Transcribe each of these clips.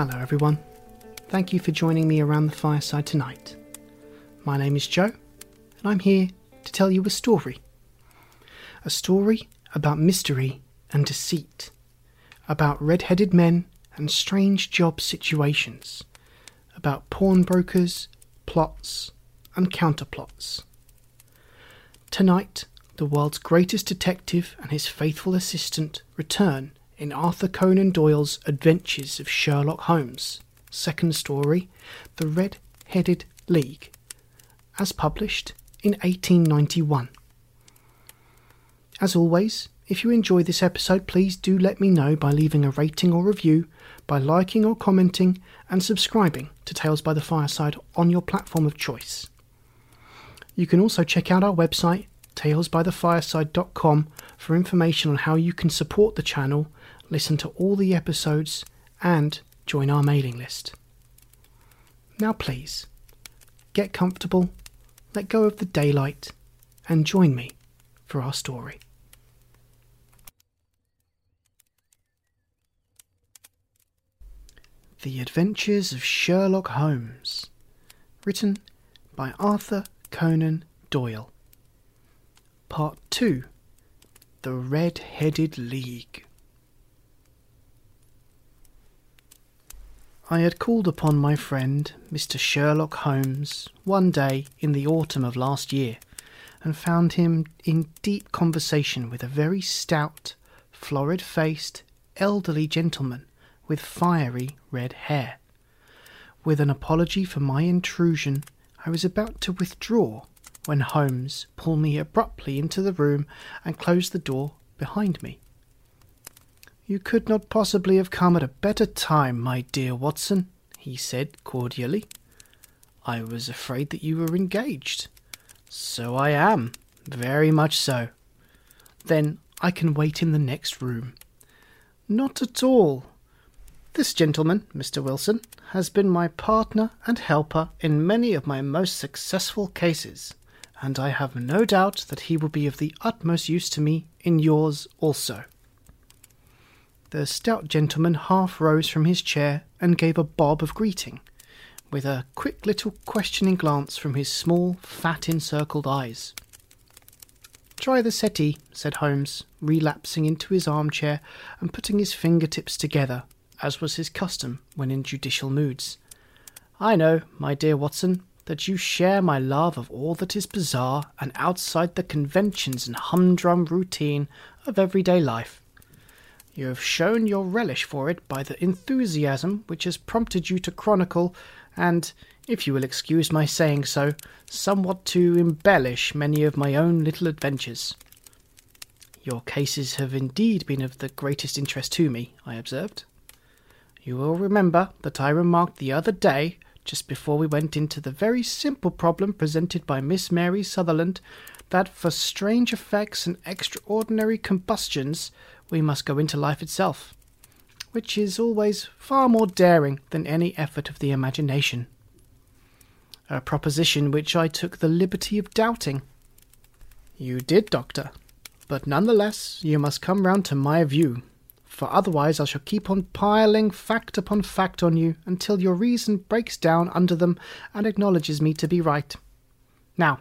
Hello, everyone. Thank you for joining me around the fireside tonight. My name is Joe, and I'm here to tell you a story. A story about mystery and deceit, about red headed men and strange job situations, about pawnbrokers, plots, and counterplots. Tonight, the world's greatest detective and his faithful assistant return in Arthur Conan Doyle's Adventures of Sherlock Holmes, second story, The Red Headed League, as published in 1891. As always, if you enjoy this episode, please do let me know by leaving a rating or review, by liking or commenting, and subscribing to Tales by the Fireside on your platform of choice. You can also check out our website, talesbythefireside.com, for information on how you can support the channel listen to all the episodes, and join our mailing list. Now, please, get comfortable, let go of the daylight, and join me for our story. The Adventures of Sherlock Holmes, written by Arthur Conan Doyle. Part 2 The Red Headed League. I had called upon my friend, Mr. Sherlock Holmes, one day in the autumn of last year, and found him in deep conversation with a very stout, florid faced, elderly gentleman with fiery red hair. With an apology for my intrusion, I was about to withdraw when Holmes pulled me abruptly into the room and closed the door behind me. You could not possibly have come at a better time, my dear Watson, he said cordially. I was afraid that you were engaged. So I am, very much so. Then I can wait in the next room. Not at all. This gentleman, Mr. Wilson, has been my partner and helper in many of my most successful cases, and I have no doubt that he will be of the utmost use to me in yours also. The stout gentleman half rose from his chair and gave a bob of greeting, with a quick little questioning glance from his small, fat encircled eyes. Try the settee, said Holmes, relapsing into his armchair and putting his fingertips together, as was his custom when in judicial moods. I know, my dear Watson, that you share my love of all that is bizarre and outside the conventions and humdrum routine of everyday life. You have shown your relish for it by the enthusiasm which has prompted you to chronicle, and, if you will excuse my saying so, somewhat to embellish many of my own little adventures. Your cases have indeed been of the greatest interest to me, I observed. You will remember that I remarked the other day, just before we went into the very simple problem presented by Miss Mary Sutherland, that for strange effects and extraordinary combustions we must go into life itself. which is always far more daring than any effort of the imagination. A proposition which I took the liberty of doubting. You did, Doctor, but none the less you must come round to my view, for otherwise I shall keep on piling fact upon fact on you until your reason breaks down under them and acknowledges me to be right. Now,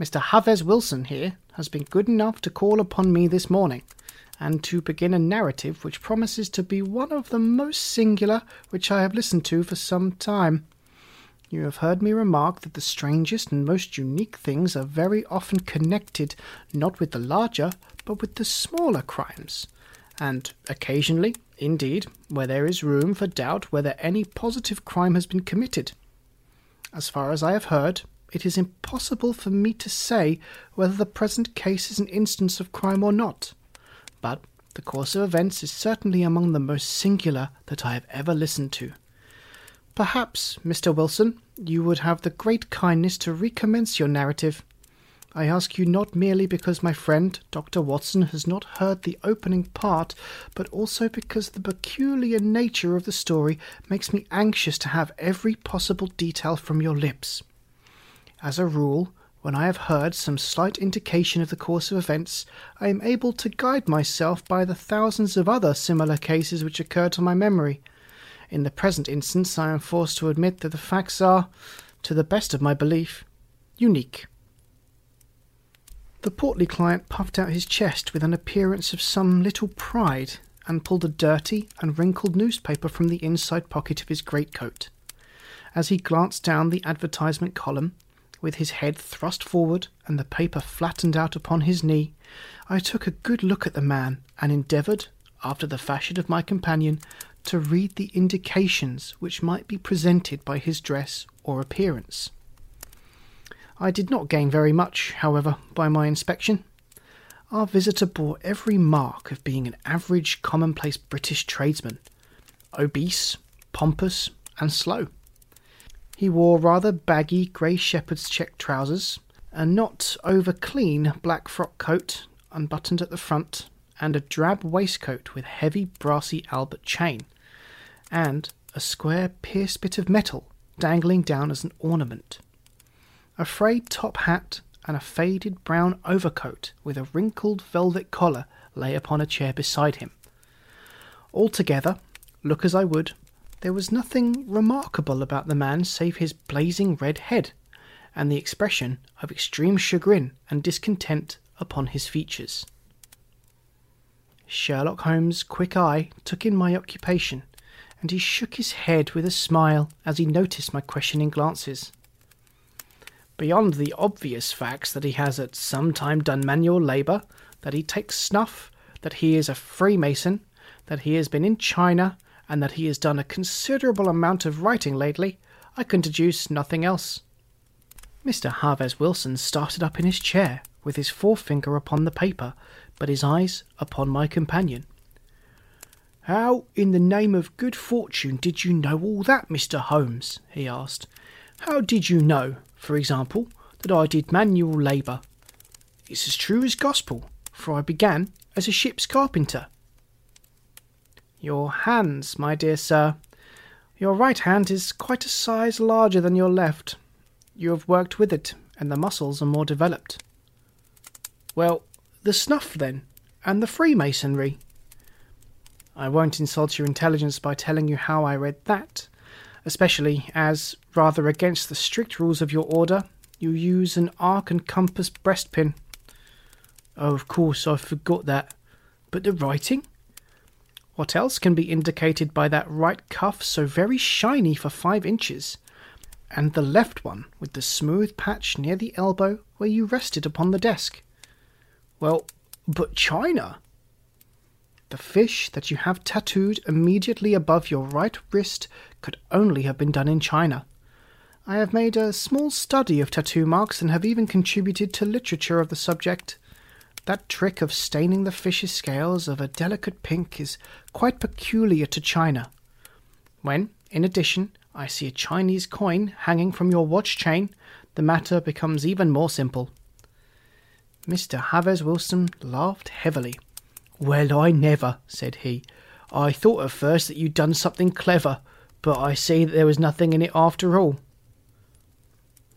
Mr. Jabez Wilson here has been good enough to call upon me this morning, and to begin a narrative which promises to be one of the most singular which I have listened to for some time. You have heard me remark that the strangest and most unique things are very often connected not with the larger, but with the smaller crimes, and occasionally, indeed, where there is room for doubt whether any positive crime has been committed. As far as I have heard, it is impossible for me to say whether the present case is an instance of crime or not, but the course of events is certainly among the most singular that I have ever listened to. Perhaps, Mr. Wilson, you would have the great kindness to recommence your narrative. I ask you not merely because my friend, Dr. Watson, has not heard the opening part, but also because the peculiar nature of the story makes me anxious to have every possible detail from your lips. As a rule, when I have heard some slight indication of the course of events, I am able to guide myself by the thousands of other similar cases which occur to my memory. In the present instance, I am forced to admit that the facts are, to the best of my belief, unique. The portly client puffed out his chest with an appearance of some little pride, and pulled a dirty and wrinkled newspaper from the inside pocket of his greatcoat. As he glanced down the advertisement column, with his head thrust forward and the paper flattened out upon his knee, I took a good look at the man and endeavoured, after the fashion of my companion, to read the indications which might be presented by his dress or appearance. I did not gain very much, however, by my inspection. Our visitor bore every mark of being an average commonplace British tradesman, obese, pompous, and slow. He wore rather baggy grey shepherd's check trousers, a not over clean black frock coat unbuttoned at the front, and a drab waistcoat with heavy brassy Albert chain, and a square pierced bit of metal dangling down as an ornament. A frayed top hat and a faded brown overcoat with a wrinkled velvet collar lay upon a chair beside him. Altogether, look as I would, there was nothing remarkable about the man save his blazing red head, and the expression of extreme chagrin and discontent upon his features. Sherlock Holmes' quick eye took in my occupation, and he shook his head with a smile as he noticed my questioning glances. Beyond the obvious facts that he has at some time done manual labour, that he takes snuff, that he is a Freemason, that he has been in China, and that he has done a considerable amount of writing lately, I can deduce nothing else. Mr. Jabez Wilson started up in his chair, with his forefinger upon the paper, but his eyes upon my companion. How, in the name of good fortune, did you know all that, Mr. Holmes? he asked. How did you know, for example, that I did manual labour? It's as true as gospel, for I began as a ship's carpenter. Your hands, my dear sir. Your right hand is quite a size larger than your left. You have worked with it, and the muscles are more developed. Well, the snuff, then, and the Freemasonry. I won't insult your intelligence by telling you how I read that, especially as, rather against the strict rules of your order, you use an arc and compass breastpin. Oh, of course, I forgot that. But the writing? What else can be indicated by that right cuff so very shiny for five inches, and the left one with the smooth patch near the elbow where you rested upon the desk? Well, but China. The fish that you have tattooed immediately above your right wrist could only have been done in China. I have made a small study of tattoo marks and have even contributed to literature of the subject. That trick of staining the fish's scales of a delicate pink is quite peculiar to China. When, in addition, I see a Chinese coin hanging from your watch chain, the matter becomes even more simple. Mr. Jabez Wilson laughed heavily. Well, I never, said he. I thought at first that you'd done something clever, but I see that there was nothing in it after all.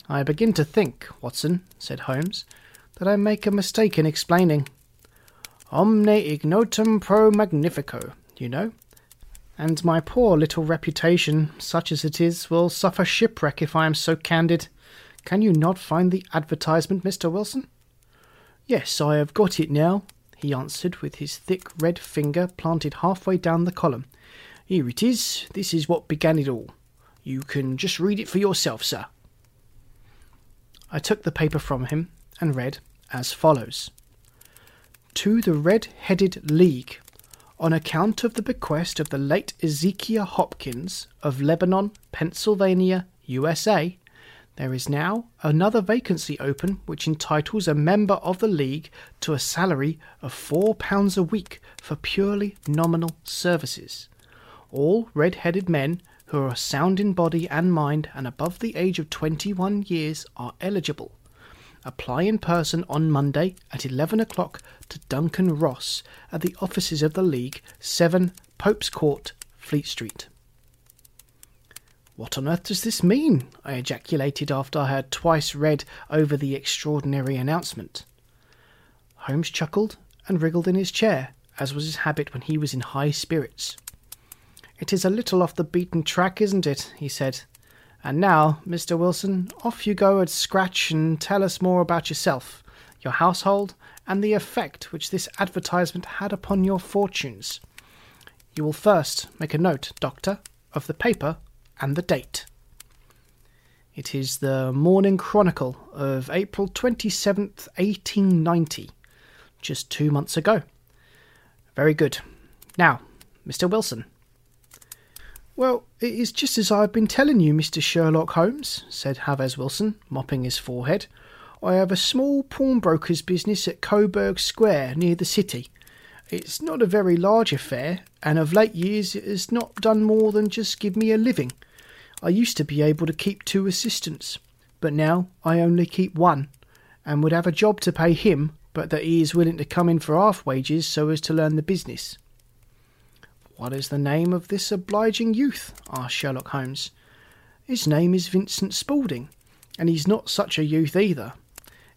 I begin to think, Watson, said Holmes, that I make a mistake in explaining. Omne ignotum pro magnifico, you know. And my poor little reputation, such as it is, will suffer shipwreck if I am so candid. Can you not find the advertisement, Mr. Wilson? Yes, I have got it now, he answered with his thick red finger planted halfway down the column. Here it is. This is what began it all. You can just read it for yourself, sir. I took the paper from him and read as follows To the Red Headed League, on account of the bequest of the late Ezekiah Hopkins of Lebanon, Pennsylvania, USA, there is now another vacancy open which entitles a member of the League to a salary of £4 a week for purely nominal services. All red headed men who are sound in body and mind and above the age of 21 years are eligible. Apply in person on Monday at 11 o'clock to Duncan Ross at the offices of the League, 7 Pope's Court, Fleet Street. What on earth does this mean? I ejaculated after I had twice read over the extraordinary announcement. Holmes chuckled and wriggled in his chair, as was his habit when he was in high spirits. It is a little off the beaten track, isn't it? he said. And now, Mr. Wilson, off you go at scratch and tell us more about yourself, your household, and the effect which this advertisement had upon your fortunes. You will first make a note, Doctor, of the paper and the date. It is the Morning Chronicle of April 27th, 1890, just two months ago. Very good. Now, Mr. Wilson. Well, it is just as I have been telling you, Mr. Sherlock Holmes, said Jabez Wilson, mopping his forehead. I have a small pawnbroker's business at Coburg Square, near the city. It's not a very large affair, and of late years it has not done more than just give me a living. I used to be able to keep two assistants, but now I only keep one, and would have a job to pay him, but that he is willing to come in for half wages so as to learn the business. What is the name of this obliging youth? asked Sherlock Holmes. His name is Vincent Spaulding, and he's not such a youth either.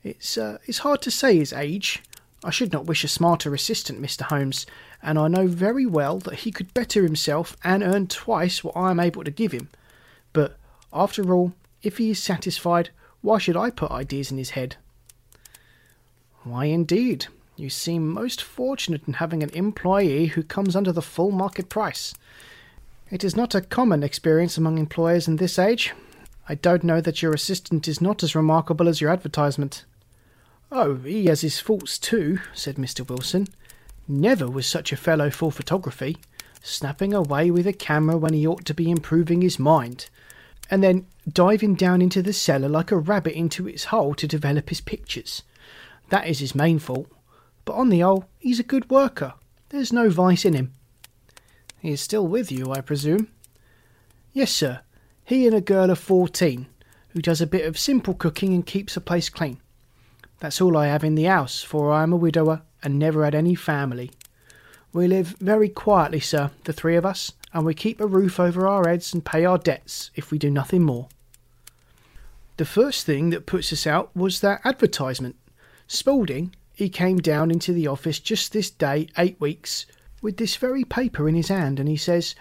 It's uh, it's hard to say his age. I should not wish a smarter assistant, Mr. Holmes, and I know very well that he could better himself and earn twice what I am able to give him. But, after all, if he is satisfied, why should I put ideas in his head? Why, indeed, you seem most fortunate in having an employee who comes under the full market price. It is not a common experience among employers in this age. I don't know that your assistant is not as remarkable as your advertisement. Oh, he has his faults too, said Mr. Wilson. Never was such a fellow for photography, snapping away with a camera when he ought to be improving his mind and then diving down into the cellar like a rabbit into its hole to develop his pictures. That is his main fault. But on the whole, he's a good worker. There's no vice in him. He is still with you, I presume? Yes, sir. He and a girl of fourteen, who does a bit of simple cooking and keeps the place clean. That's all I have in the house, for I am a widower and never had any family. We live very quietly, sir, the three of us, and we keep a roof over our heads and pay our debts if we do nothing more. The first thing that puts us out was that advertisement. Spaulding, he came down into the office just this day, eight weeks, with this very paper in his hand, and he says,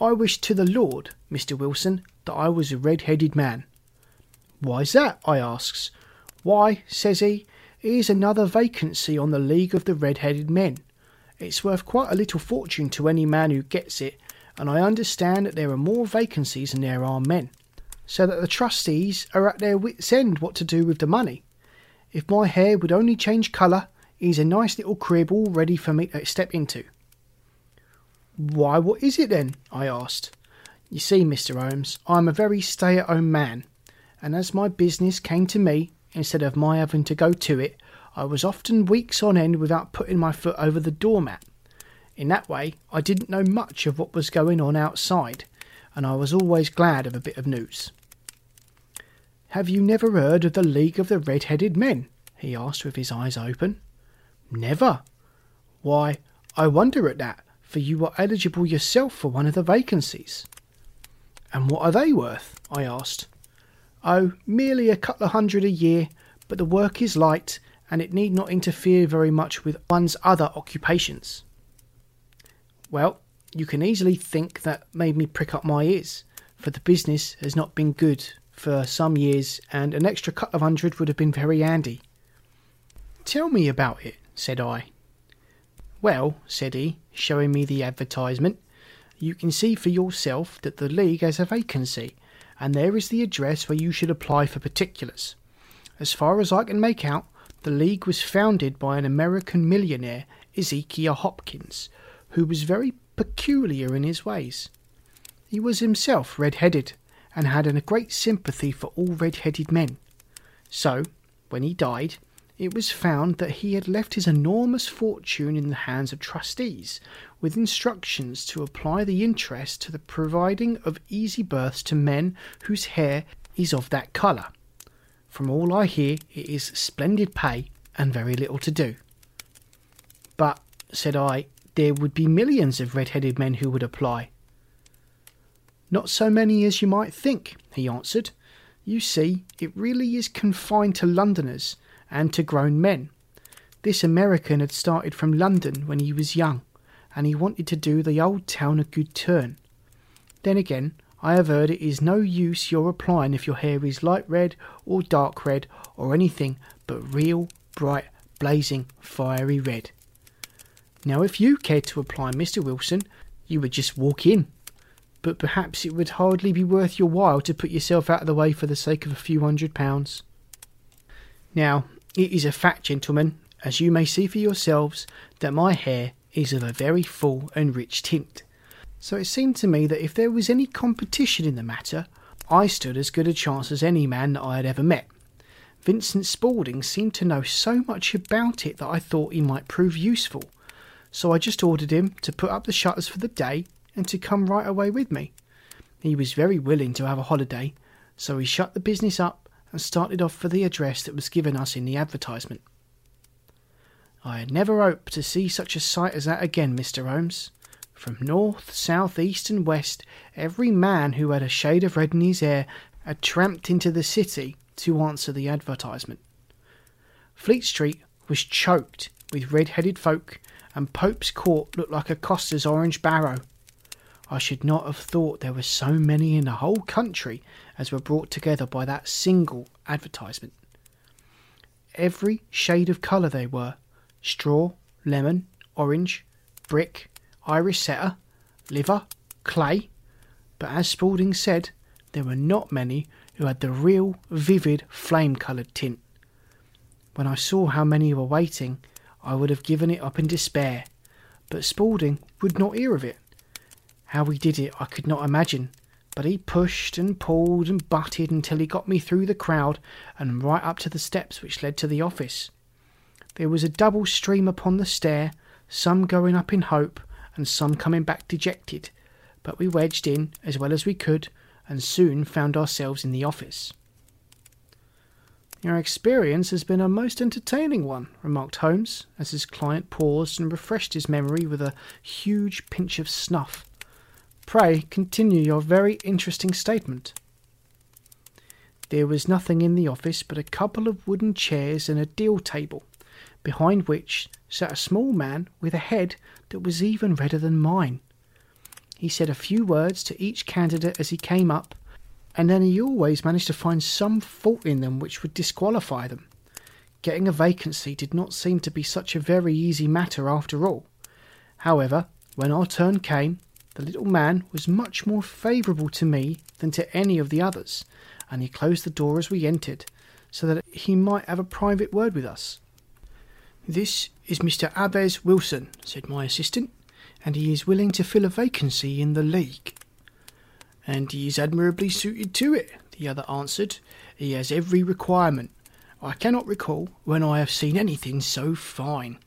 I wish to the Lord, Mr. Wilson, that I was a red headed man. Why's that? I asks. Why, says he, here's another vacancy on the League of the Red Headed Men. It's worth quite a little fortune to any man who gets it, and I understand that there are more vacancies than there are men, so that the trustees are at their wits' end what to do with the money. If my hair would only change colour, he's a nice little crib all ready for me to step into. Why, what is it then? I asked. You see, Mr. Holmes, I am a very stay at home man, and as my business came to me, instead of my having to go to it, I was often weeks on end without putting my foot over the doormat. In that way, I didn't know much of what was going on outside, and I was always glad of a bit of news. Have you never heard of the League of the Red Headed Men? he asked with his eyes open. Never. Why, I wonder at that, for you are eligible yourself for one of the vacancies. And what are they worth? I asked. Oh, merely a couple of hundred a year, but the work is light and it need not interfere very much with one's other occupations. Well, you can easily think that made me prick up my ears, for the business has not been good for some years, and an extra couple of hundred would have been very handy. Tell me about it, said I. Well, said he, showing me the advertisement, you can see for yourself that the League has a vacancy, and there is the address where you should apply for particulars. As far as I can make out, the League was founded by an American millionaire, Ezekiel Hopkins, who was very peculiar in his ways. He was himself red headed, and had a great sympathy for all red headed men. So, when he died, it was found that he had left his enormous fortune in the hands of trustees, with instructions to apply the interest to the providing of easy berths to men whose hair is of that colour. From all I hear, it is splendid pay and very little to do. But, said I, there would be millions of red headed men who would apply. Not so many as you might think, he answered. You see, it really is confined to Londoners and to grown men. This American had started from London when he was young, and he wanted to do the old town a good turn. Then again, I have heard it is no use your applying if your hair is light red or dark red or anything but real, bright, blazing, fiery red. Now, if you cared to apply, Mr. Wilson, you would just walk in. But perhaps it would hardly be worth your while to put yourself out of the way for the sake of a few hundred pounds. Now, it is a fact, gentlemen, as you may see for yourselves, that my hair is of a very full and rich tint. So it seemed to me that if there was any competition in the matter, I stood as good a chance as any man that I had ever met. Vincent Spaulding seemed to know so much about it that I thought he might prove useful. So I just ordered him to put up the shutters for the day and to come right away with me. He was very willing to have a holiday, so he shut the business up and started off for the address that was given us in the advertisement. I had never hoped to see such a sight as that again, Mr. Holmes. From north, south, east, and west, every man who had a shade of red in his hair had tramped into the city to answer the advertisement. Fleet Street was choked with red headed folk, and Pope's Court looked like a coster's orange barrow. I should not have thought there were so many in the whole country as were brought together by that single advertisement. Every shade of colour they were straw, lemon, orange, brick, Irish setter, liver, clay. But as Spaulding said, there were not many who had the real vivid flame coloured tint. When I saw how many were waiting, I would have given it up in despair, but Spaulding would not hear of it. How he did it I could not imagine, but he pushed and pulled and butted until he got me through the crowd and right up to the steps which led to the office. There was a double stream upon the stair, some going up in hope and some coming back dejected, but we wedged in as well as we could and soon found ourselves in the office. Your experience has been a most entertaining one, remarked Holmes, as his client paused and refreshed his memory with a huge pinch of snuff. Pray continue your very interesting statement. There was nothing in the office but a couple of wooden chairs and a deal table, behind which sat a small man with a head that was even redder than mine. He said a few words to each candidate as he came up, and then he always managed to find some fault in them which would disqualify them. Getting a vacancy did not seem to be such a very easy matter after all. However, when our turn came, the little man was much more favourable to me than to any of the others, and he closed the door as we entered, so that he might have a private word with us. This is Mr. Jabez Wilson, said my assistant, and he is willing to fill a vacancy in the League. And he is admirably suited to it, the other answered. He has every requirement. I cannot recall when I have seen anything so fine.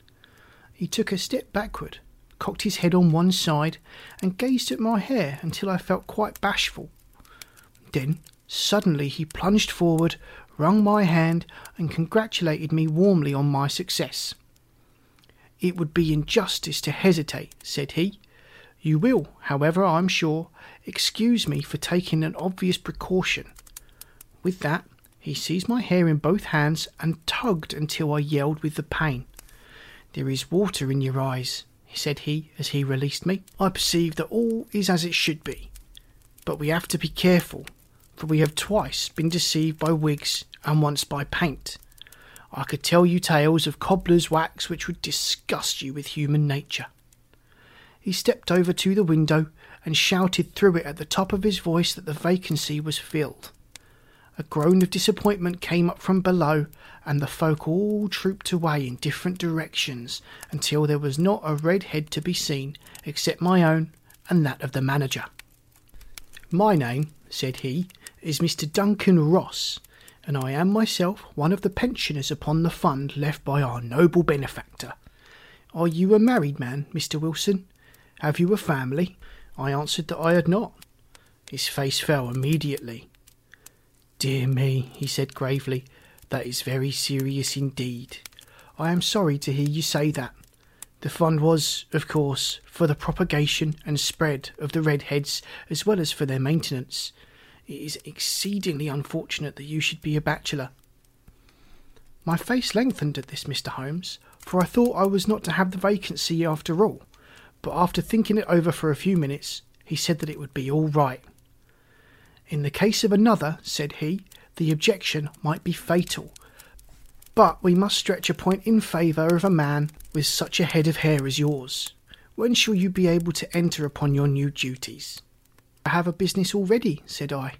He took a step backward cocked his head on one side, and gazed at my hair until I felt quite bashful. Then suddenly he plunged forward, wrung my hand, and congratulated me warmly on my success. It would be injustice to hesitate, said he, You will, however, I'm sure, excuse me for taking an obvious precaution. With that, he seized my hair in both hands and tugged until I yelled with the pain. There is water in your eyes, said he as he released me. I perceive that all is as it should be. But we have to be careful, for we have twice been deceived by wigs and once by paint. I could tell you tales of cobbler's wax which would disgust you with human nature. He stepped over to the window and shouted through it at the top of his voice that the vacancy was filled. A groan of disappointment came up from below, and the folk all trooped away in different directions until there was not a red head to be seen except my own and that of the manager. My name, said he, is Mr. Duncan Ross, and I am myself one of the pensioners upon the fund left by our noble benefactor. Are you a married man, Mr. Wilson? Have you a family? I answered that I had not. His face fell immediately. Dear me, he said gravely, that is very serious indeed. I am sorry to hear you say that. The fund was, of course, for the propagation and spread of the redheads as well as for their maintenance. It is exceedingly unfortunate that you should be a bachelor. My face lengthened at this, Mr. Holmes, for I thought I was not to have the vacancy after all, but after thinking it over for a few minutes, he said that it would be all right. In the case of another, said he, the objection might be fatal. But we must stretch a point in favour of a man with such a head of hair as yours. When shall you be able to enter upon your new duties? I have a business already, said I.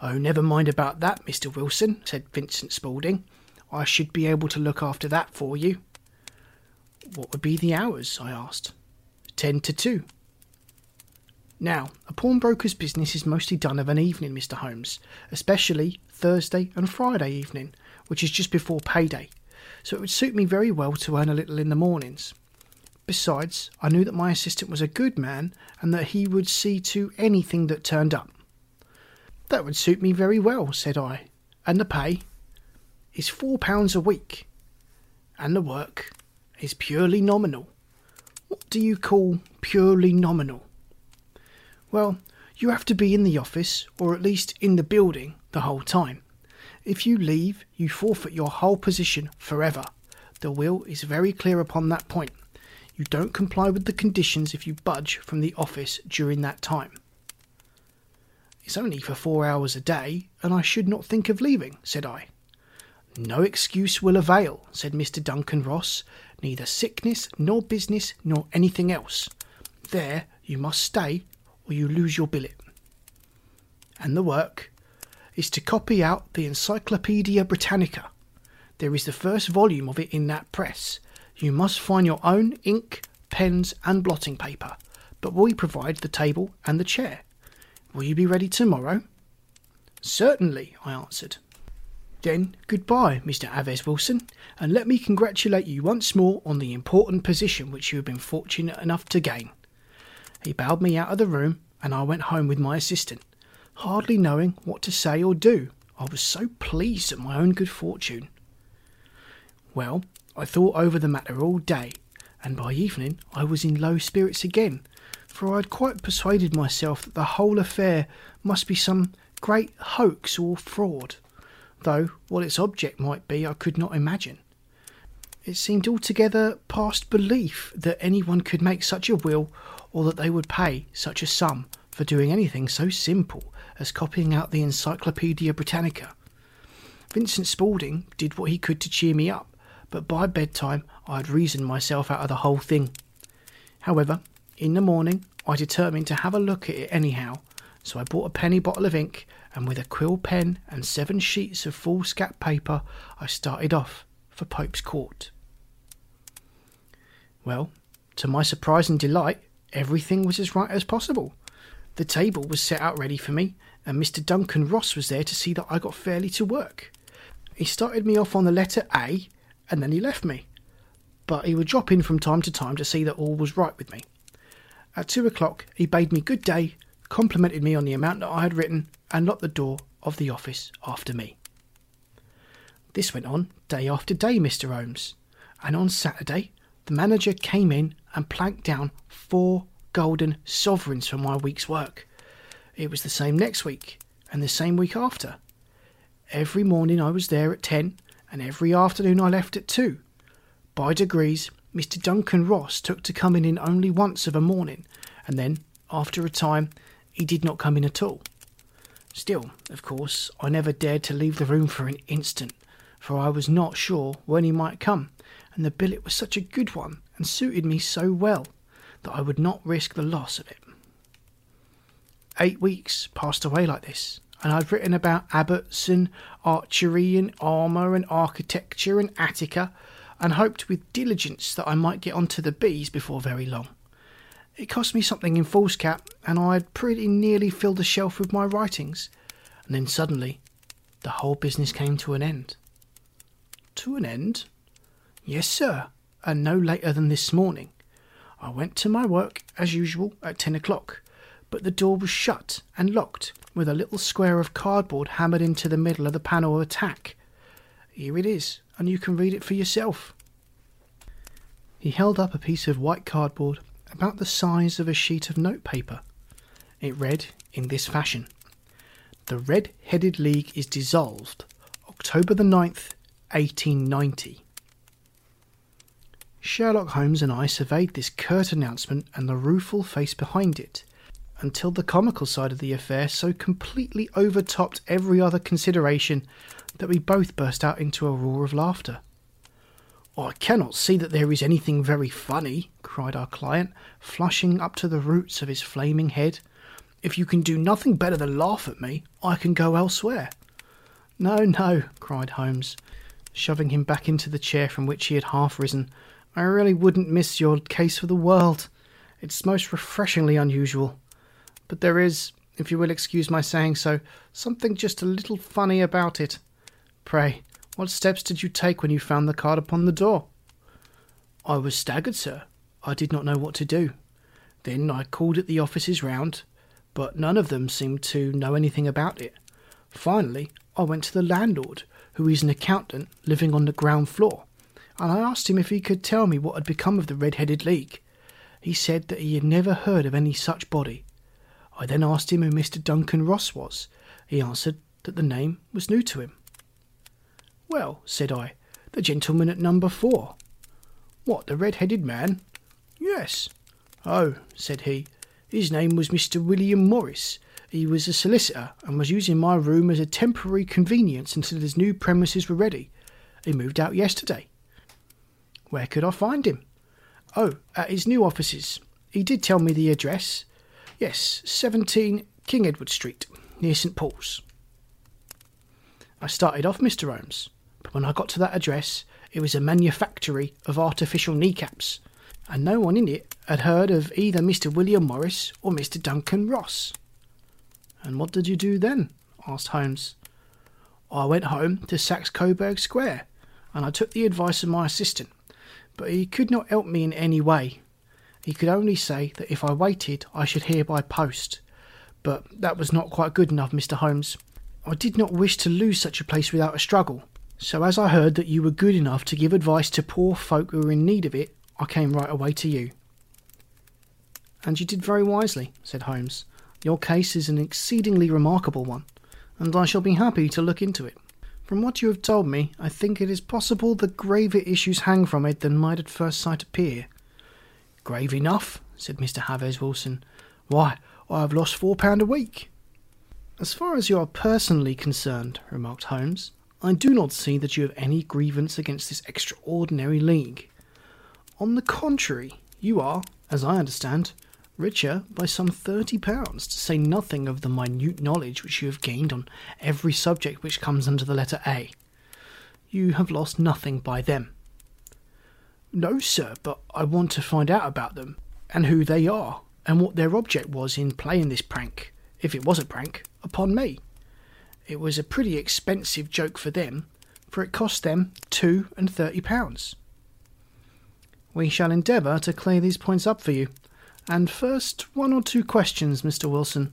Oh, never mind about that, Mr. Wilson, said Vincent Spaulding. I should be able to look after that for you. What would be the hours? I asked. Ten to two. Now, a pawnbroker's business is mostly done of an evening, Mr. Holmes, especially Thursday and Friday evening, which is just before payday, so it would suit me very well to earn a little in the mornings. Besides, I knew that my assistant was a good man and that he would see to anything that turned up. That would suit me very well, said I. And the pay is four pounds a week, and the work is purely nominal. What do you call purely nominal? Well, you have to be in the office, or at least in the building, the whole time. If you leave, you forfeit your whole position forever. The will is very clear upon that point. You don't comply with the conditions if you budge from the office during that time. It's only for four hours a day, and I should not think of leaving, said I. No excuse will avail, said Mr. Duncan Ross, neither sickness nor business nor anything else. There you must stay or you lose your billet. And the work is to copy out the Encyclopaedia Britannica. There is the first volume of it in that press. You must find your own ink, pens, and blotting paper, but we provide the table and the chair. Will you be ready tomorrow? Certainly, I answered. Then goodbye, Mr. Jabez Wilson, and let me congratulate you once more on the important position which you have been fortunate enough to gain. He bowed me out of the room, and I went home with my assistant, hardly knowing what to say or do. I was so pleased at my own good fortune. Well, I thought over the matter all day, and by evening I was in low spirits again, for I had quite persuaded myself that the whole affair must be some great hoax or fraud, though what its object might be I could not imagine. It seemed altogether past belief that anyone could make such a will or that they would pay such a sum for doing anything so simple as copying out the Encyclopaedia Britannica. Vincent Spaulding did what he could to cheer me up, but by bedtime I had reasoned myself out of the whole thing. However, in the morning I determined to have a look at it anyhow, so I bought a penny bottle of ink, and with a quill pen and seven sheets of foolscap paper, I started off for Pope's Court. Well, to my surprise and delight, Everything was as right as possible. The table was set out ready for me, and Mr. Duncan Ross was there to see that I got fairly to work. He started me off on the letter A, and then he left me. But he would drop in from time to time to see that all was right with me. At two o'clock, he bade me good day, complimented me on the amount that I had written, and locked the door of the office after me. This went on day after day, Mr. Holmes, and on Saturday the manager came in and planked down four golden sovereigns for my week's work. It was the same next week, and the same week after. Every morning I was there at ten, and every afternoon I left at two. By degrees, Mr. Duncan Ross took to coming in only once of a morning, and then, after a time, he did not come in at all. Still, of course, I never dared to leave the room for an instant, for I was not sure when he might come, and the billet was such a good one and suited me so well that I would not risk the loss of it. Eight weeks passed away like this, and I'd written about abbots and archery and armour and architecture and Attica, and hoped with diligence that I might get on to the bees before very long. It cost me something in foolscap, and I had pretty nearly filled the shelf with my writings, and then suddenly the whole business came to an end. To an end? Yes, sir, and no later than this morning. I went to my work, as usual, at ten o'clock, but the door was shut and locked, with a little square of cardboard hammered into the middle of the panel of attack. Here it is, and you can read it for yourself. He held up a piece of white cardboard about the size of a sheet of notepaper. It read in this fashion The Red Headed League is dissolved, October the 9th, 1890. Sherlock Holmes and I surveyed this curt announcement and the rueful face behind it, until the comical side of the affair so completely overtopped every other consideration that we both burst out into a roar of laughter. Oh, I cannot see that there is anything very funny, cried our client, flushing up to the roots of his flaming head. If you can do nothing better than laugh at me, I can go elsewhere. No, no, cried Holmes, shoving him back into the chair from which he had half risen. I really wouldn't miss your case for the world. It's most refreshingly unusual. But there is, if you will excuse my saying so, something just a little funny about it. Pray, what steps did you take when you found the card upon the door? I was staggered, sir. I did not know what to do. Then I called at the offices round, but none of them seemed to know anything about it. Finally, I went to the landlord, who is an accountant living on the ground floor, and I asked him if he could tell me what had become of the Red Headed League. He said that he had never heard of any such body. I then asked him who Mr. Duncan Ross was. He answered that the name was new to him. Well, said I, the gentleman at number four. What, the red headed man? Yes. Oh, said he, his name was Mr. William Morris. He was a solicitor and was using my room as a temporary convenience until his new premises were ready. He moved out yesterday. Where could I find him? Oh, at his new offices. He did tell me the address. Yes, 17 King Edward Street, near St. Paul's. I started off, Mr. Holmes, but when I got to that address, it was a manufactory of artificial kneecaps, and no one in it had heard of either Mr. William Morris or Mr. Duncan Ross. And what did you do then? asked Holmes. I went home to Saxe Coburg Square, and I took the advice of my assistant, but he could not help me in any way. He could only say that if I waited, I should hear by post. But that was not quite good enough, Mr. Holmes. I did not wish to lose such a place without a struggle. So as I heard that you were good enough to give advice to poor folk who were in need of it, I came right away to you. And you did very wisely, said Holmes. Your case is an exceedingly remarkable one, and I shall be happy to look into it. From what you have told me, I think it is possible that graver issues hang from it than might at first sight appear. Grave enough, said Mr. Jabez Wilson. Why, I have lost four pound a week. As far as you are personally concerned, remarked Holmes, I do not see that you have any grievance against this extraordinary league. On the contrary, you are, as I understand, richer by some thirty pounds, to say nothing of the minute knowledge which you have gained on every subject which comes under the letter A. You have lost nothing by them. No, sir, but I want to find out about them, and who they are, and what their object was in playing this prank, if it was a prank, upon me. It was a pretty expensive joke for them, for it cost them two and thirty pounds. We shall endeavour to clear these points up for you. And first, one or two questions, Mr. Wilson.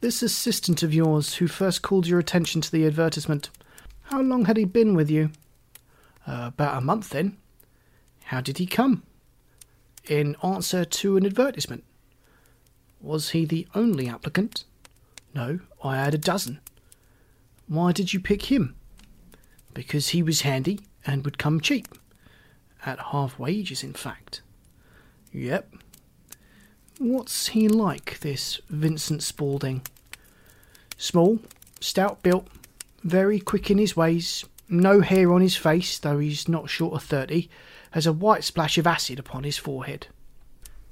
This assistant of yours who first called your attention to the advertisement, how long had he been with you? Uh, about a month then. How did he come? In answer to an advertisement. Was he the only applicant? No, I had a dozen. Why did you pick him? Because he was handy and would come cheap. At half wages, in fact. Yep. What's he like, this Vincent Spaulding? Small, stout built, very quick in his ways, no hair on his face, though he's not short of thirty, has a white splash of acid upon his forehead.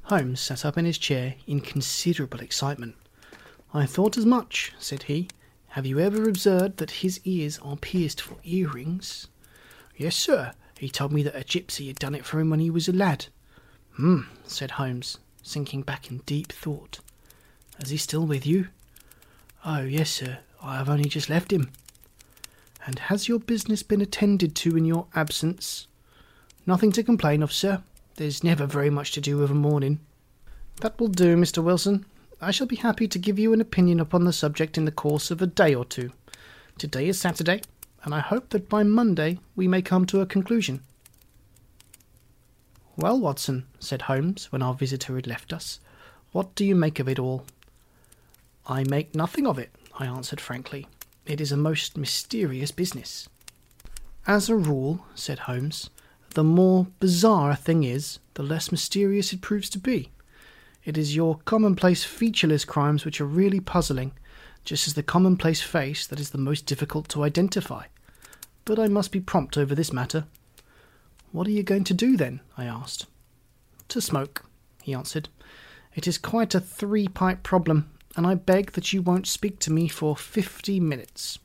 Holmes sat up in his chair in considerable excitement. I thought as much, said he. Have you ever observed that his ears are pierced for earrings? Yes, sir. He told me that a gypsy had done it for him when he was a lad. Hmm, said Holmes, sinking back in deep thought. Is he still with you? Oh, yes, sir. I have only just left him. And has your business been attended to in your absence? Nothing to complain of, sir. There's never very much to do of a morning. That will do, Mr. Wilson. I shall be happy to give you an opinion upon the subject in the course of a day or two. Today is Saturday, and I hope that by Monday we may come to a conclusion. Well, Watson, said Holmes, when our visitor had left us, what do you make of it all? I make nothing of it, I answered frankly. It is a most mysterious business. As a rule, said Holmes, the more bizarre a thing is, the less mysterious it proves to be. It is your commonplace featureless crimes which are really puzzling, just as the commonplace face that is the most difficult to identify. But I must be prompt over this matter. What are you going to do then? I asked. To smoke, he answered. It is quite a three pipe problem, and I beg that you won't speak to me for fifty minutes.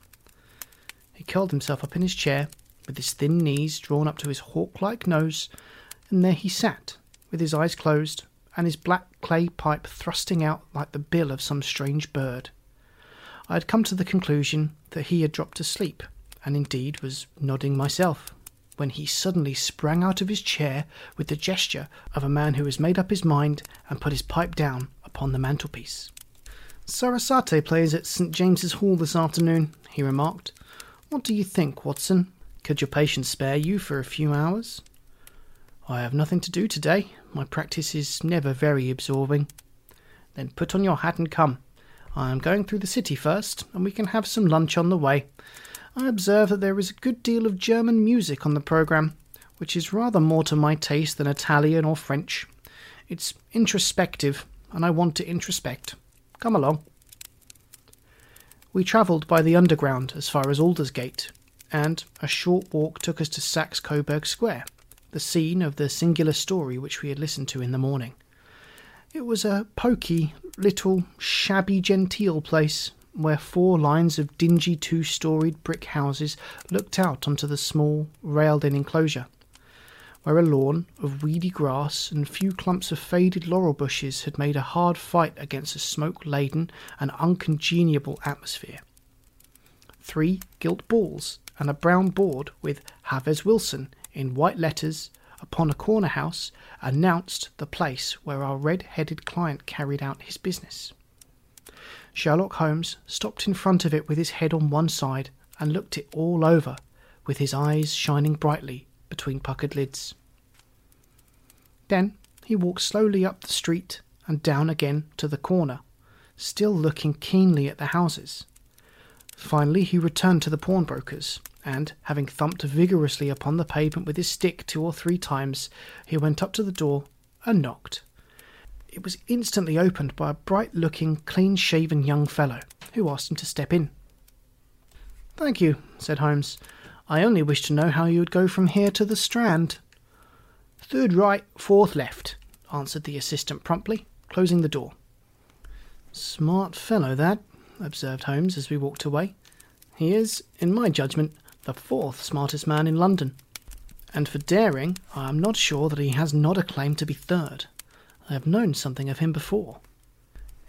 He curled himself up in his chair, with his thin knees drawn up to his hawk like nose, and there he sat, with his eyes closed, and his black clay pipe thrusting out like the bill of some strange bird. I had come to the conclusion that he had dropped asleep, and indeed was nodding myself, when he suddenly sprang out of his chair with the gesture of a man who has made up his mind and put his pipe down upon the mantelpiece. Sarasate plays at St. James's Hall this afternoon, he remarked. What do you think, Watson? Could your patient spare you for a few hours? I have nothing to do today. My practice is never very absorbing. Then put on your hat and come. I am going through the city first, and we can have some lunch on the way. I observe that there is a good deal of German music on the programme, which is rather more to my taste than Italian or French. It's introspective, and I want to introspect. Come along. We travelled by the Underground as far as Aldersgate, and a short walk took us to Saxe Coburg Square the scene of the singular story which we had listened to in the morning. It was a poky, little, shabby genteel place where four lines of dingy two storied brick houses looked out onto the small, railed in enclosure, where a lawn of weedy grass and few clumps of faded laurel bushes had made a hard fight against a smoke laden and uncongeniable atmosphere. Three gilt balls and a brown board with Jabez Wilson in white letters upon a corner house announced the place where our red headed client carried out his business. Sherlock Holmes stopped in front of it with his head on one side and looked it all over, with his eyes shining brightly between puckered lids. Then he walked slowly up the street and down again to the corner, still looking keenly at the houses. Finally, he returned to the pawnbroker's and, having thumped vigorously upon the pavement with his stick two or three times, he went up to the door and knocked. It was instantly opened by a bright looking, clean shaven young fellow, who asked him to step in. Thank you, said Holmes. I only wish to know how you would go from here to the Strand. Third right, fourth left, answered the assistant promptly, closing the door. Smart fellow, that, observed Holmes as we walked away. He is, in my judgment, the fourth smartest man in London. And for daring, I am not sure that he has not a claim to be third. I have known something of him before.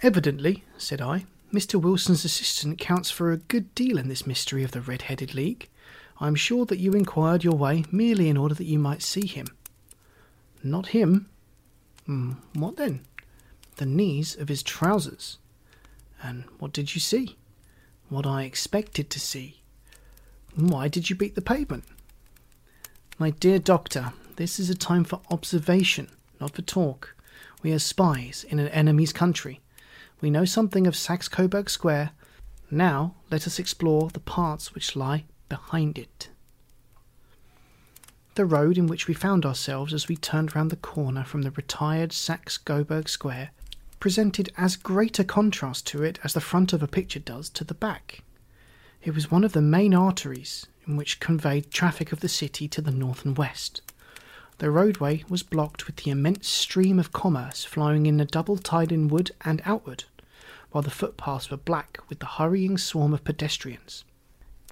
Evidently, said I, Mr. Wilson's assistant counts for a good deal in this mystery of the Red Headed League. I am sure that you inquired your way merely in order that you might see him. Not him. Hmm, what then? The knees of his trousers. And what did you see? What I expected to see. Why did you beat the pavement? My dear doctor, this is a time for observation, not for talk. We are spies in an enemy's country, We know something of Saxe Coburg Square. Now let us explore the parts which lie behind it. The road in which we found ourselves as we turned round the corner from the retired Saxe Coburg Square presented as great a contrast to it as the front of a picture does to the back. It was one of the main arteries in which conveyed traffic of the city to the north and west. The roadway was blocked with the immense stream of commerce flowing in a double tide inward and outward, while the footpaths were black with the hurrying swarm of pedestrians.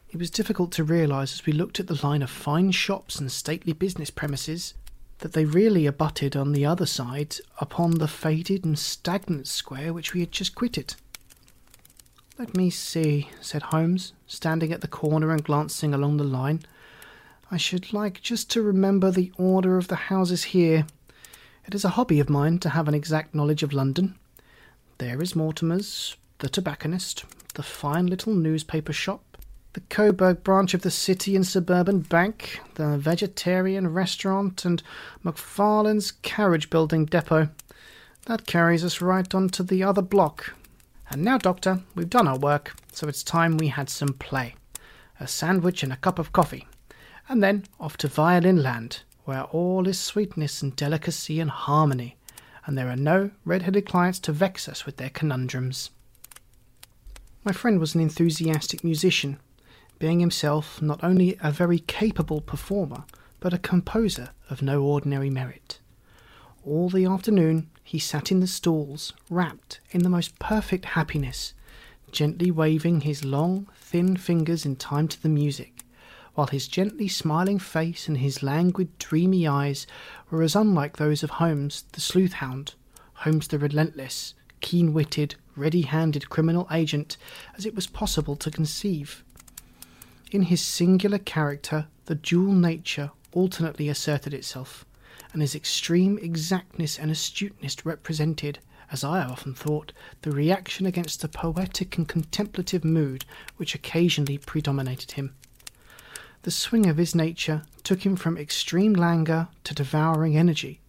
It was difficult to realise as we looked at the line of fine shops and stately business premises that they really abutted on the other side upon the faded and stagnant square which we had just quitted. Let me see, said Holmes, standing at the corner and glancing along the line. I should like just to remember the order of the houses here. It is a hobby of mine to have an exact knowledge of London. There is Mortimer's, the tobacconist, the fine little newspaper shop, the Coburg branch of the City and Suburban Bank, the vegetarian restaurant, and Macfarlane's carriage building depot. That carries us right on to the other block. And now, Doctor, we've done our work, so it's time we had some play. A sandwich and a cup of coffee and then off to Violin Land, where all is sweetness and delicacy and harmony, and there are no red headed clients to vex us with their conundrums. My friend was an enthusiastic musician, being himself not only a very capable performer, but a composer of no ordinary merit. All the afternoon he sat in the stalls, wrapped in the most perfect happiness, gently waving his long, thin fingers in time to the music, while his gently smiling face and his languid, dreamy eyes were as unlike those of Holmes the sleuth hound, Holmes the relentless, keen witted, ready handed criminal agent as it was possible to conceive. In his singular character, the dual nature alternately asserted itself, and his extreme exactness and astuteness represented, as I often thought, the reaction against the poetic and contemplative mood which occasionally predominated him. The swing of his nature took him from extreme languor to devouring energy,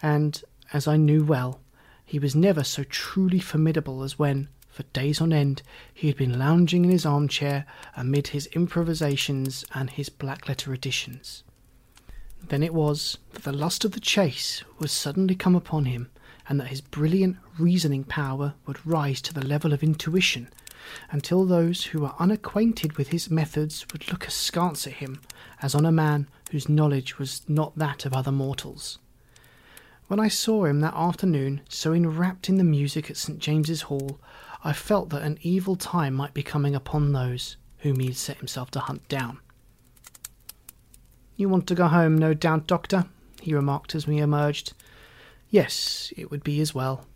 and, as I knew well, he was never so truly formidable as when, for days on end, he had been lounging in his armchair amid his improvisations and his black letter editions. Then it was that the lust of the chase was suddenly come upon him, and that his brilliant reasoning power would rise to the level of intuition until those who were unacquainted with his methods would look askance at him, as on a man whose knowledge was not that of other mortals. When I saw him that afternoon so enwrapped in the music at St. James's Hall, I felt that an evil time might be coming upon those whom he had set himself to hunt down. You want to go home, no doubt, Doctor? he remarked as we emerged. Yes, it would be as well.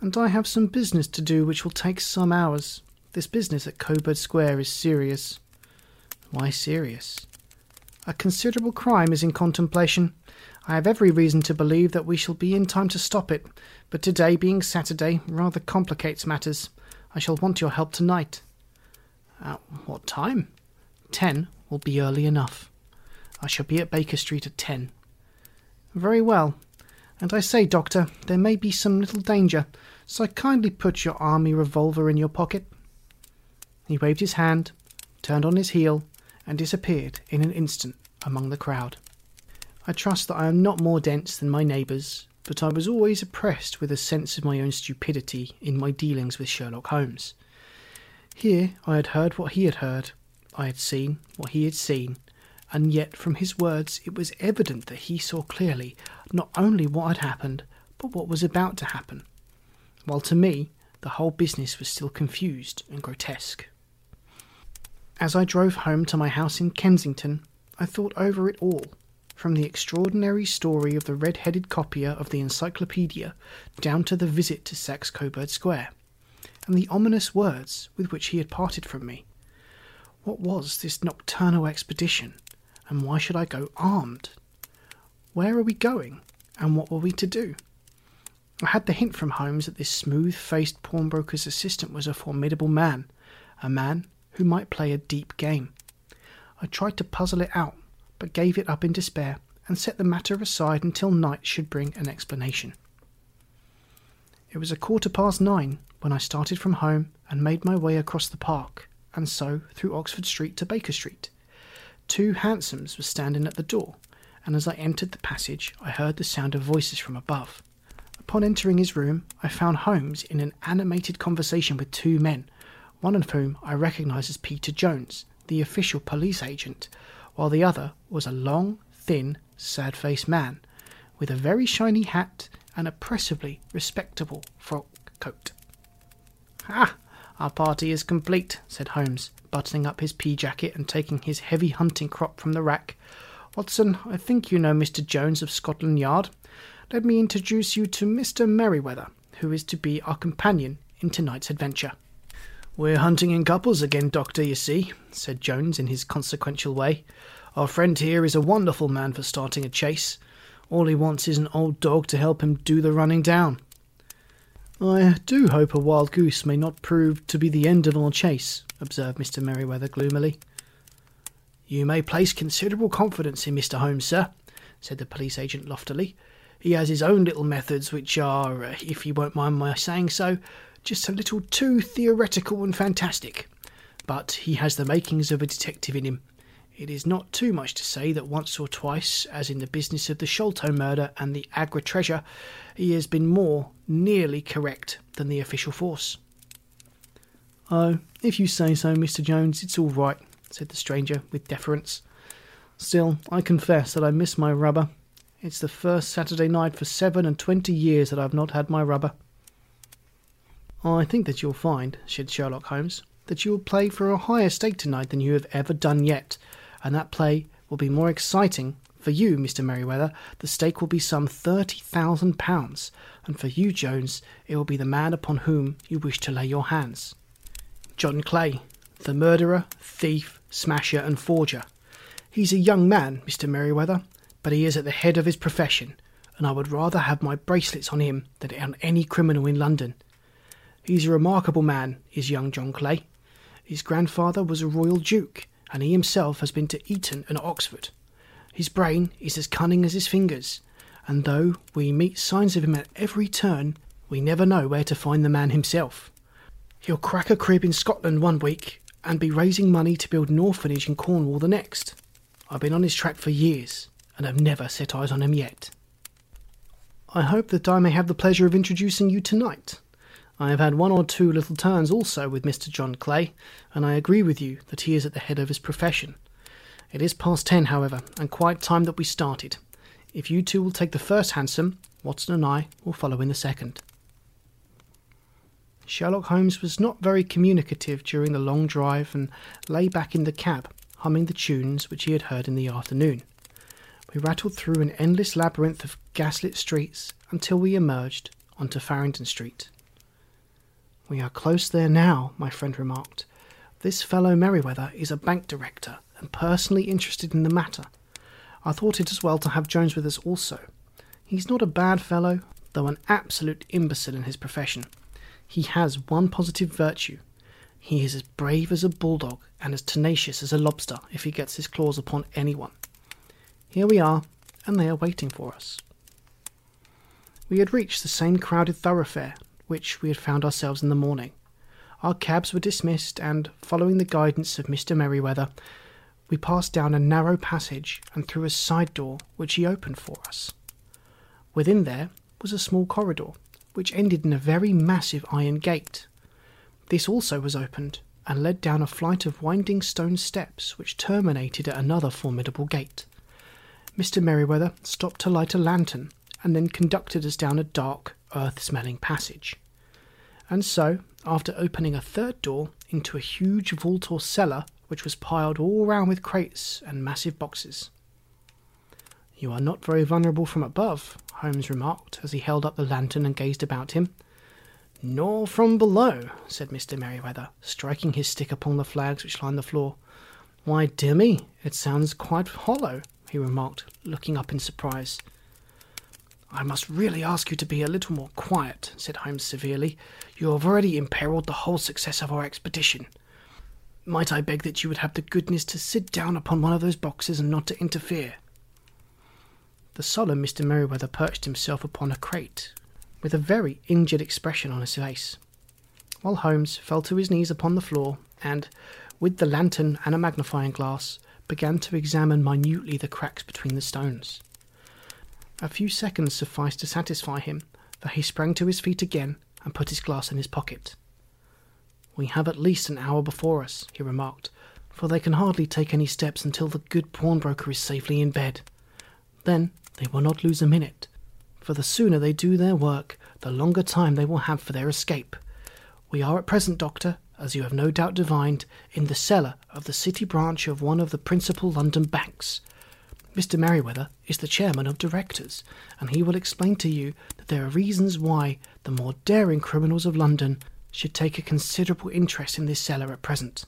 And I have some business to do which will take some hours. This business at Coburg Square is serious. Why serious? A considerable crime is in contemplation. I have every reason to believe that we shall be in time to stop it, but today, being Saturday, rather complicates matters. I shall want your help tonight. At what time? Ten will be early enough. I shall be at Baker Street at ten. Very well. And I say, Doctor, there may be some little danger, so kindly put your army revolver in your pocket. He waved his hand, turned on his heel, and disappeared in an instant among the crowd. I trust that I am not more dense than my neighbours, but I was always oppressed with a sense of my own stupidity in my dealings with Sherlock Holmes. Here I had heard what he had heard, I had seen what he had seen, and yet from his words it was evident that he saw clearly not only what had happened, but what was about to happen, while to me the whole business was still confused and grotesque. As I drove home to my house in Kensington, I thought over it all, from the extraordinary story of the red headed copier of the Encyclopaedia down to the visit to Saxe Coburg Square, and the ominous words with which he had parted from me. What was this nocturnal expedition, and why should I go armed? Where are we going, and what were we to do? I had the hint from Holmes that this smooth faced pawnbroker's assistant was a formidable man, a man who might play a deep game. I tried to puzzle it out, but gave it up in despair and set the matter aside until night should bring an explanation. It was a quarter past nine when I started from home and made my way across the park, and so through Oxford Street to Baker Street. Two hansoms were standing at the door, and as I entered the passage, I heard the sound of voices from above. Upon entering his room, I found Holmes in an animated conversation with two men, one of whom I recognised as Peter Jones, the official police agent, while the other was a long, thin, sad faced man, with a very shiny hat and oppressively respectable frock coat. Ah, our party is complete, said Holmes, buttoning up his pea jacket and taking his heavy hunting crop from the rack. Watson, I think you know Mr. Jones of Scotland Yard. Let me introduce you to Mr. Merryweather, who is to be our companion in tonight's adventure. We're hunting in couples again, Doctor, you see, said Jones in his consequential way. Our friend here is a wonderful man for starting a chase. All he wants is an old dog to help him do the running down. I do hope a wild goose may not prove to be the end of our chase, observed Mr. Merryweather gloomily. You may place considerable confidence in Mr. Holmes, sir, said the police agent loftily. He has his own little methods, which are, uh, if you won't mind my saying so, just a little too theoretical and fantastic. But he has the makings of a detective in him. It is not too much to say that once or twice, as in the business of the Sholto murder and the Agra treasure, he has been more nearly correct than the official force. Oh, if you say so, Mr. Jones, it's all right, said the stranger with deference. Still, I confess that I miss my rubber. It's the first Saturday night for seven and twenty years that I've not had my rubber. I think that you'll find, said Sherlock Holmes, that you will play for a higher stake tonight than you have ever done yet, and that play will be more exciting for you, Mr. Merryweather. The stake will be some thirty thousand pounds, and for you, Jones, it will be the man upon whom you wish to lay your hands. John Clay, the murderer, thief, smasher, and forger. He's a young man, Mr. Merryweather, but he is at the head of his profession, and I would rather have my bracelets on him than on any criminal in London. He's a remarkable man, is young John Clay. His grandfather was a royal duke, and he himself has been to Eton and Oxford. His brain is as cunning as his fingers, and though we meet signs of him at every turn, we never know where to find the man himself. He'll crack a crib in Scotland one week and be raising money to build an orphanage in Cornwall the next. I've been on his track for years and have never set eyes on him yet. I hope that I may have the pleasure of introducing you tonight, I have had one or two little turns also with Mr. John Clay, and I agree with you that he is at the head of his profession. It is past ten, however, and quite time that we started. If you two will take the first hansom, Watson and I will follow in the second. Sherlock Holmes was not very communicative during the long drive and lay back in the cab, humming the tunes which he had heard in the afternoon. We rattled through an endless labyrinth of gaslit streets until we emerged onto Farringdon Street. We are close there now, my friend remarked. This fellow Merryweather is a bank director and personally interested in the matter. I thought it as well to have Jones with us also. He's not a bad fellow, though an absolute imbecile in his profession. He has one positive virtue. He is as brave as a bulldog and as tenacious as a lobster if he gets his claws upon anyone. Here we are, and they are waiting for us. We had reached the same crowded thoroughfare which we had found ourselves in the morning. Our cabs were dismissed, and, following the guidance of Mr. Merryweather, we passed down a narrow passage and through a side door which he opened for us. Within there was a small corridor, which ended in a very massive iron gate. This also was opened, and led down a flight of winding stone steps which terminated at another formidable gate. Mr. Merryweather stopped to light a lantern, and then conducted us down a dark, earth smelling passage. And so, after opening a third door into a huge vault or cellar which was piled all round with crates and massive boxes. You are not very vulnerable from above, Holmes remarked as he held up the lantern and gazed about him. Nor from below, said Mr. Merryweather, striking his stick upon the flags which lined the floor. Why, dear me, it sounds quite hollow, he remarked, looking up in surprise. I must really ask you to be a little more quiet, said Holmes severely. You have already imperilled the whole success of our expedition. Might I beg that you would have the goodness to sit down upon one of those boxes and not to interfere? The solemn Mr. Merryweather perched himself upon a crate, with a very injured expression on his face. while Holmes fell to his knees upon the floor and, with the lantern and a magnifying glass, began to examine minutely the cracks between the stones. A few seconds sufficed to satisfy him, for he sprang to his feet again and put his glass in his pocket. We have at least an hour before us, he remarked, for they can hardly take any steps until the good pawnbroker is safely in bed. Then they will not lose a minute, for the sooner they do their work, the longer time they will have for their escape. We are at present, Doctor, as you have no doubt divined, in the cellar of the city branch of one of the principal London banks. Mr. Merryweather is the chairman of directors, and he will explain to you that there are reasons why the more daring criminals of London should take a considerable interest in this cellar at present.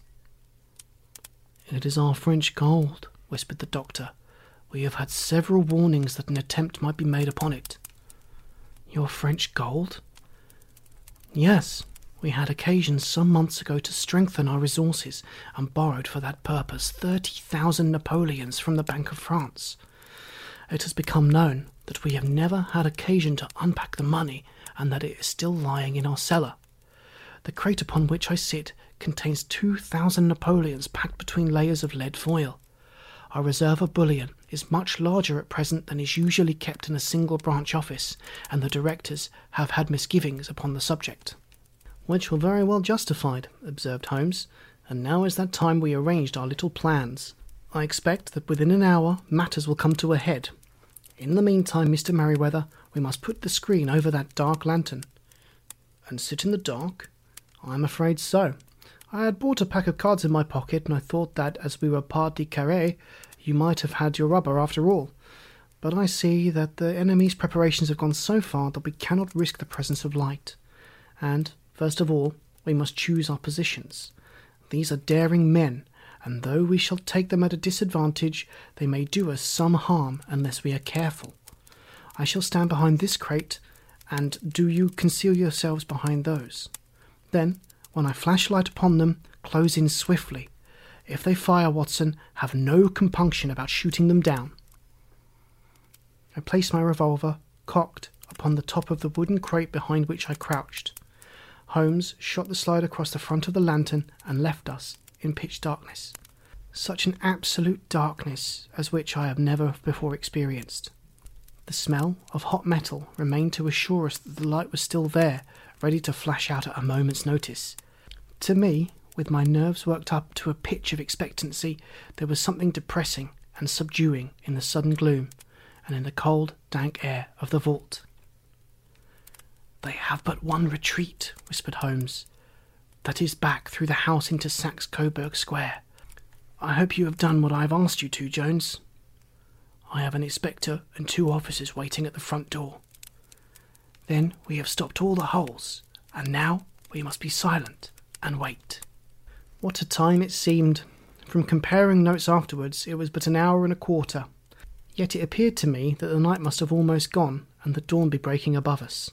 It is our French gold, whispered the doctor. We have had several warnings that an attempt might be made upon it. Your French gold? Yes, we had occasion some months ago to strengthen our resources and borrowed for that purpose 30,000 Napoleons from the Bank of France. It has become known that we have never had occasion to unpack the money and that it is still lying in our cellar. The crate upon which I sit contains 2,000 Napoleons packed between layers of lead foil. Our reserve of bullion is much larger at present than is usually kept in a single branch office, and the directors have had misgivings upon the subject. Which were very well justified, observed Holmes, and now is that time we arranged our little plans. I expect that within an hour matters will come to a head. In the meantime, Mr. Merryweather, we must put the screen over that dark lantern. And sit in the dark? I am afraid so. I had brought a pack of cards in my pocket, and I thought that, as we were partie carré, you might have had your rubber after all. But I see that the enemy's preparations have gone so far that we cannot risk the presence of light. And, first of all, we must choose our positions. These are daring men, and though we shall take them at a disadvantage, they may do us some harm unless we are careful. I shall stand behind this crate, and do you conceal yourselves behind those. Then, when I flash light upon them, close in swiftly. If they fire, Watson, have no compunction about shooting them down. I placed my revolver, cocked, upon the top of the wooden crate behind which I crouched. Holmes shot the slide across the front of the lantern and left us in pitch darkness. Such an absolute darkness as which I have never before experienced. The smell of hot metal remained to assure us that the light was still there, ready to flash out at a moment's notice. To me, with my nerves worked up to a pitch of expectancy, there was something depressing and subduing in the sudden gloom and in the cold, dank air of the vault. They have but one retreat, whispered Holmes. That is back through the house into Saxe Coburg Square. I hope you have done what I have asked you to, Jones. I have an inspector and two officers waiting at the front door. Then we have stopped all the holes, and now we must be silent and wait. What a time it seemed! From comparing notes afterwards, it was but an hour and a quarter. Yet it appeared to me that the night must have almost gone, and the dawn be breaking above us.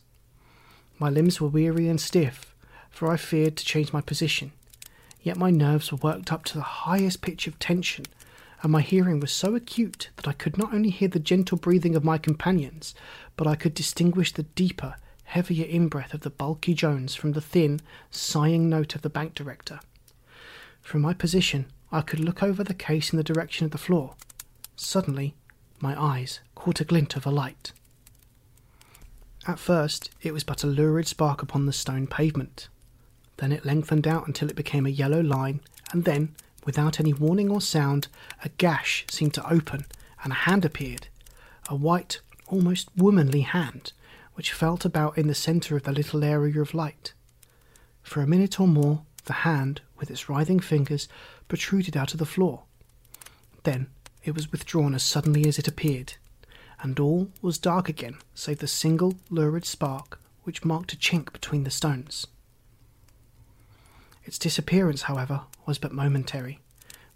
My limbs were weary and stiff, for I feared to change my position. Yet my nerves were worked up to the highest pitch of tension, and my hearing was so acute that I could not only hear the gentle breathing of my companions, but I could distinguish the deeper, heavier inbreath of the bulky Jones from the thin, sighing note of the bank director. From my position, I could look over the case in the direction of the floor. Suddenly, my eyes caught a glint of a light. At first, it was but a lurid spark upon the stone pavement. Then it lengthened out until it became a yellow line, and then, without any warning or sound, a gash seemed to open, and a hand appeared a white, almost womanly hand, which felt about in the centre of the little area of light. For a minute or more, the hand, with its writhing fingers, protruded out of the floor. Then it was withdrawn as suddenly as it appeared, and all was dark again save the single lurid spark which marked a chink between the stones. Its disappearance, however, was but momentary.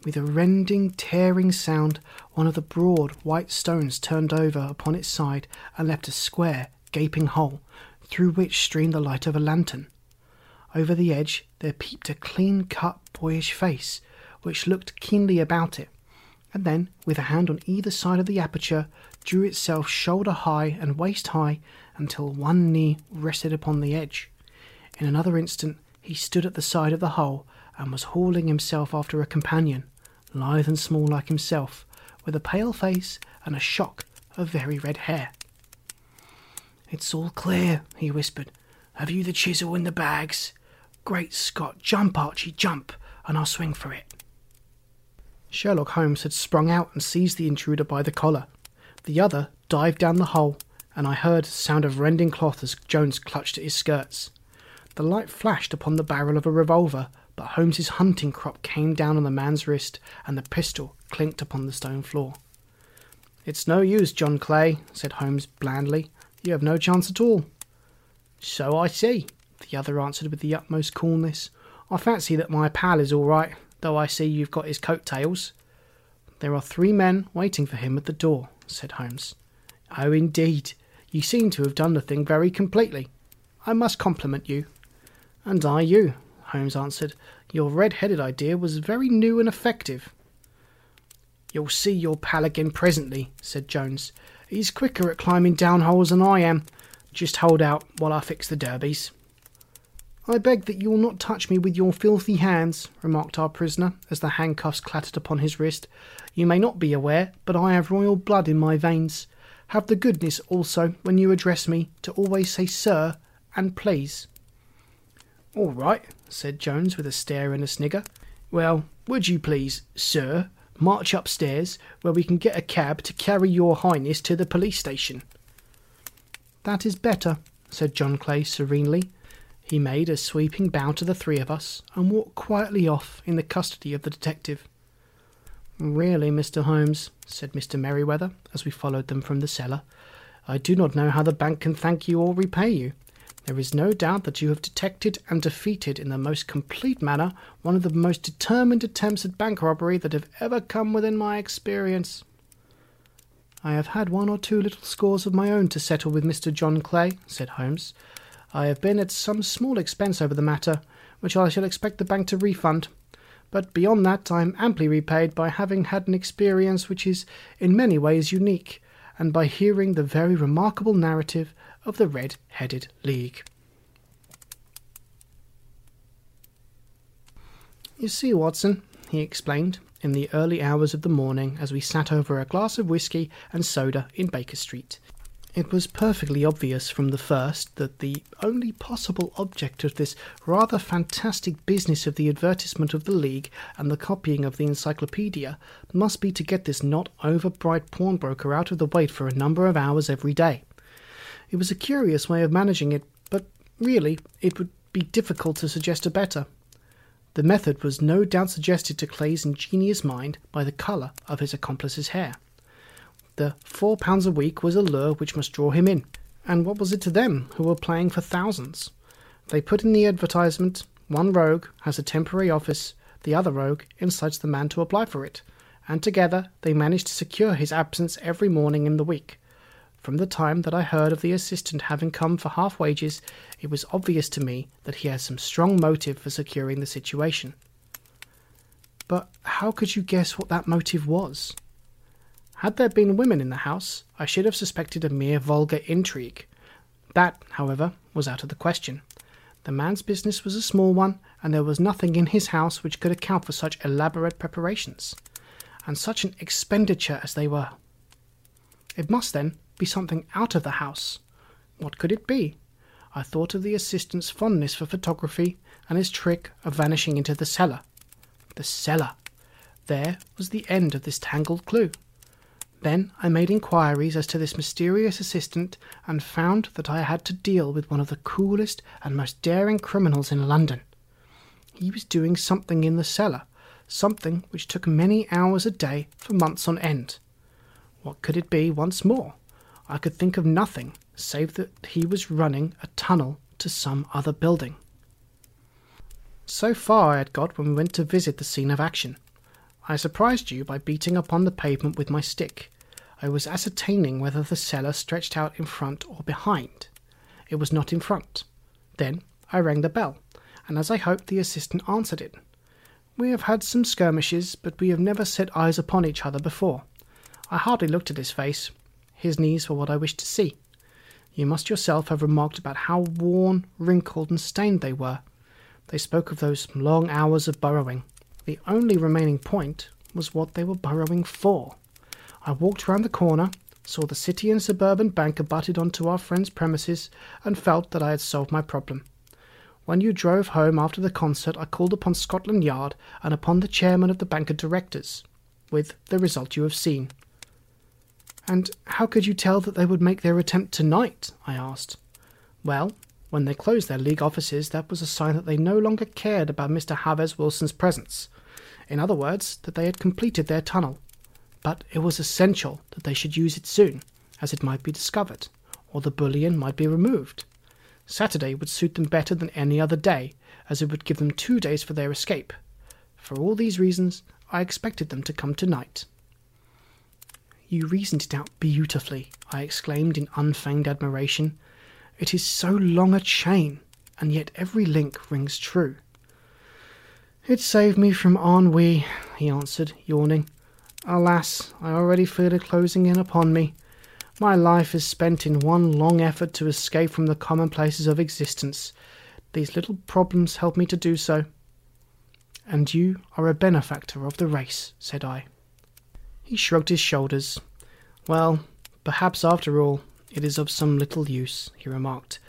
With a rending, tearing sound, one of the broad white stones turned over upon its side and left a square, gaping hole, through which streamed the light of a lantern. Over the edge there peeped a clean cut, boyish face, which looked keenly about it, and then, with a hand on either side of the aperture, drew itself shoulder high and waist high until one knee rested upon the edge. In another instant, He stood at the side of the hole and was hauling himself after a companion, lithe and small like himself, with a pale face and a shock of very red hair. It's all clear, he whispered. Have you the chisel and the bags? Great Scott, jump, Archie, jump, and I'll swing for it. Sherlock Holmes had sprung out and seized the intruder by the collar. The other dived down the hole, and I heard sound of rending cloth as Jones clutched at his skirts. The light flashed upon the barrel of a revolver, but Holmes's hunting crop came down on the man's wrist, and the pistol clinked upon the stone floor. It's no use, John Clay, said Holmes blandly. You have no chance at all. So I see, the other answered with the utmost coolness. I fancy that my pal is all right, though I see you've got his coat tails. There are three men waiting for him at the door, said Holmes. Oh, indeed. You seem to have done the thing very completely. I must compliment you. And I you, Holmes answered. Your red-headed idea was very new and effective. You'll see your pal again presently, said Jones. He's quicker at climbing down holes than I am. Just hold out while I fix the derbies. I beg that you will not touch me with your filthy hands, remarked our prisoner, as the handcuffs clattered upon his wrist. You may not be aware, but I have royal blood in my veins. Have the goodness also, when you address me, to always say sir and please. All right, said Jones with a stare and a snigger. Well, would you please, sir, march upstairs, where we can get a cab to carry your highness to the police station? That is better, said John Clay serenely. He made a sweeping bow to the three of us and walked quietly off in the custody of the detective. Really, Mr. Holmes, said Mr. Merryweather as we followed them from the cellar, I do not know how the bank can thank you or repay you. There is no doubt that you have detected and defeated in the most complete manner one of the most determined attempts at bank robbery that have ever come within my experience. I have had one or two little scores of my own to settle with Mr. John Clay, said Holmes. I have been at some small expense over the matter, which I shall expect the bank to refund. But beyond that, I am amply repaid by having had an experience which is in many ways unique, and by hearing the very remarkable narrative of the Red Headed League. You see, Watson, he explained, in the early hours of the morning as we sat over a glass of whisky and soda in Baker Street. It was perfectly obvious from the first that the only possible object of this rather fantastic business of the advertisement of the League and the copying of the encyclopedia must be to get this not over bright pawnbroker out of the way for a number of hours every day. It was a curious way of managing it, but really it would be difficult to suggest a better. The method was no doubt suggested to Clay's ingenious mind by the colour of his accomplice's hair. The four pounds a week was a lure which must draw him in, and what was it to them who were playing for thousands? They put in the advertisement one rogue has a temporary office, the other rogue incites the man to apply for it, and together they managed to secure his absence every morning in the week. From the time that I heard of the assistant having come for half wages, it was obvious to me that he had some strong motive for securing the situation. But how could you guess what that motive was? Had there been women in the house, I should have suspected a mere vulgar intrigue. That, however, was out of the question. The man's business was a small one, and there was nothing in his house which could account for such elaborate preparations, and such an expenditure as they were. It must, then, be something out of the house. What could it be? I thought of the assistant's fondness for photography and his trick of vanishing into the cellar. The cellar! There was the end of this tangled clue. Then I made inquiries as to this mysterious assistant and found that I had to deal with one of the coolest and most daring criminals in London. He was doing something in the cellar, something which took many hours a day for months on end. What could it be once more? I could think of nothing save that he was running a tunnel to some other building. So far I had got when we went to visit the scene of action. I surprised you by beating upon the pavement with my stick. I was ascertaining whether the cellar stretched out in front or behind. It was not in front. Then I rang the bell, and as I hoped, the assistant answered it. We have had some skirmishes, but we have never set eyes upon each other before. I hardly looked at his face. His knees were what I wished to see. You must yourself have remarked about how worn, wrinkled, and stained they were. They spoke of those long hours of burrowing. The only remaining point was what they were burrowing for. I walked round the corner, saw the City and Suburban Bank abutted onto our friend's premises, and felt that I had solved my problem. When you drove home after the concert, I called upon Scotland Yard and upon the chairman of the Bank of Directors, with the result you have seen. And how could you tell that they would make their attempt tonight? I asked. Well, when they closed their league offices, that was a sign that they no longer cared about Mr. Jabez Wilson's presence. In other words, that they had completed their tunnel but it was essential that they should use it soon, as it might be discovered, or the bullion might be removed. Saturday would suit them better than any other day, as it would give them two days for their escape. For all these reasons, I expected them to come tonight. You reasoned it out beautifully, I exclaimed in unfeigned admiration. It is so long a chain, and yet every link rings true. It saved me from ennui, he answered, yawning. Alas, I already feel it closing in upon me. My life is spent in one long effort to escape from the commonplaces of existence. These little problems help me to do so. And you are a benefactor of the race, said I. He shrugged his shoulders. Well, perhaps after all, it is of some little use, he remarked.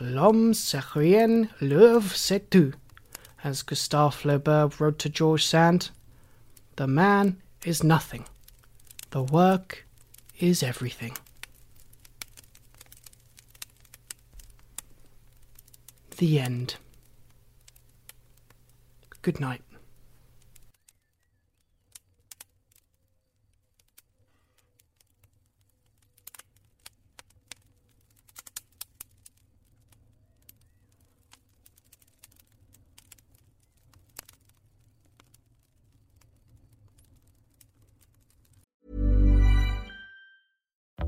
L'homme c'est rien, l'œuvre c'est tout, as Gustave Flaubert wrote to George Sand. The man is nothing. The work is everything. The end. Good night.